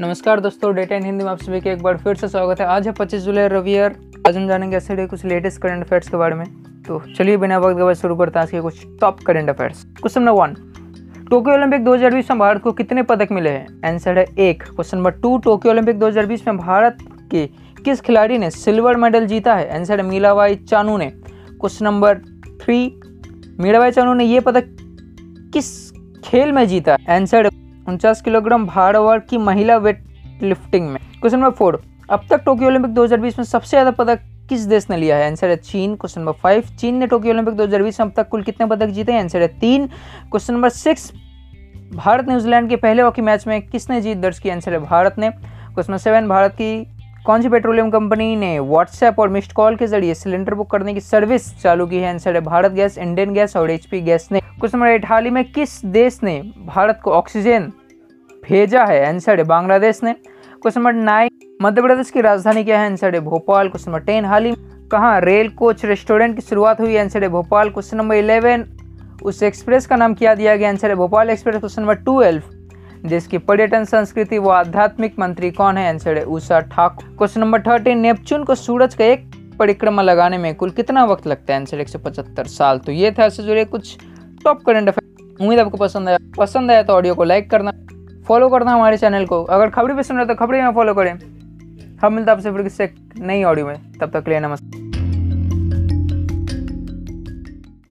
नमस्कार दोस्तों डेटा इन हिंदी में आप सभी का एक बार फिर से स्वागत है। आज है पच्चीस जुलाई रविवार आज हम जानेंगे ऐसे कुछ लेटेस्ट करंट अफेयर्स के बारे में। तो चलिए बिना वक्त गवाए शुरू करते हैं आज के कुछ top current affairs question number one Tokyo Olympic 2020 में भारत को कितने पदक मिले हैं? आंसर है एक। Question number two Tokyo Olympic 2020 में भारत के किस खिलाड़ी ने सिल्वर मेडल जीता है? आंसर है मीराबाई चानू ने। Question number three Mirabai Chanu ने यह पदक किस खेल में जीता आंसर है उनचास किलोग्राम भार वर्ग की महिला वेट लिफ्टिंग में। क्वेश्चन नंबर फोर अब तक टोक्यो ओलंपिक 2020 में सबसे ज़्यादा पदक किस देश ने लिया है? आंसर है चीन। क्वेश्चन नंबर फाइव चीन ने टोक्यो ओलंपिक 2020 में अब तक कुल कितने पदक जीते हैं? आंसर है तीन। Question number six Bharat New Zealand के पहले हॉकी मैच में किसने जीत दर्ज की? आंसर है भारत ने। क्वेश्चन नंबर सेवन भारत की कौन सी पेट्रोलियम कंपनी ने व्हाट्सएप और मिस्ड कॉल के ज़रिए सिलेंडर बुक करने की सर्विस चालू की है? आंसर है भारत गैस इंडियन गैस और एचपी गैस ने क्वेश्चन नंबर एट हाल ही में किस देश ने भारत को ऑक्सीजन भेजा है? आंसर है बांग्लादेश ने question number nine Madhya Pradesh की राजधानी क्या है? आंसर है भोपाल क्वेश्चन नंबर टेन हाल ही कहाँ रेल कोच रेस्टोरेंट की शुरुआत हुई? आंसर है भोपाल क्वेश्चन नंबर इलेवन उस एक्सप्रेस का नाम क्या दिया गया? आंसर है Bhopal express question number twelve देश की पर्यटन संस्कृति व आध्यात्मिक मंत्री कौन है? आंसर है Usha Thakur. Question number thirteen Neptune को सूरज का एक परिक्रमा लगाने में कुल कितना वक्त लगता है? आंसर एक साल। तो ये था इससे जुड़े कुछ टॉप करंट अफेयर उम्मीद आपको पसंद आया। पसंद आया तो ऑडियो को लाइक करना फॉलो करना हमारे चैनल को। अगर खबरें सुन रहे तो खबरें में फॉलो करें। हम मिलता आपसे फिर किससे नई ऑडियो में। तब तक लिए नमस्ते